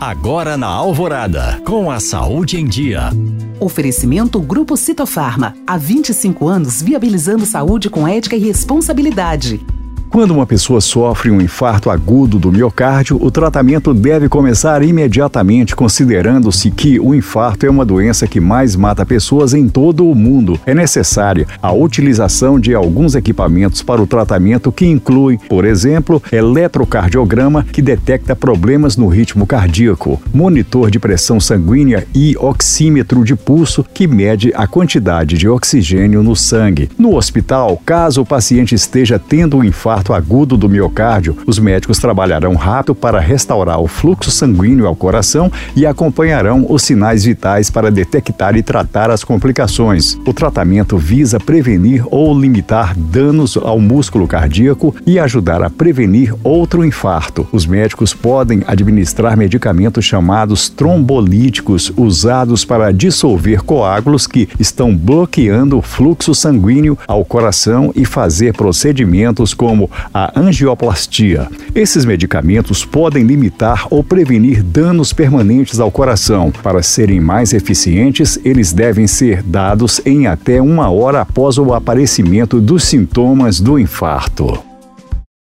Agora na Alvorada, com a saúde em dia. Oferecimento Grupo Citofarma. Há 25 anos viabilizando saúde com ética e responsabilidade. Quando uma pessoa sofre um infarto agudo do miocárdio, o tratamento deve começar imediatamente, considerando-se que o infarto é uma doença que mais mata pessoas em todo o mundo. É necessária a utilização de alguns equipamentos para o tratamento que incluem, por exemplo, eletrocardiograma, que detecta problemas no ritmo cardíaco, monitor de pressão sanguínea e oxímetro de pulso, que mede a quantidade de oxigênio no sangue. No hospital, caso o paciente esteja tendo um infarto, infarto agudo do miocárdio, os médicos trabalharão rápido para restaurar o fluxo sanguíneo ao coração e acompanharão os sinais vitais para detectar e tratar as complicações. O tratamento visa prevenir ou limitar danos ao músculo cardíaco e ajudar a prevenir outro infarto. Os médicos podem administrar medicamentos chamados trombolíticos, usados para dissolver coágulos que estão bloqueando o fluxo sanguíneo ao coração e fazer procedimentos como a angioplastia. Esses medicamentos podem limitar ou prevenir danos permanentes ao coração. Para serem mais eficientes, eles devem ser dados em até uma hora após o aparecimento dos sintomas do infarto.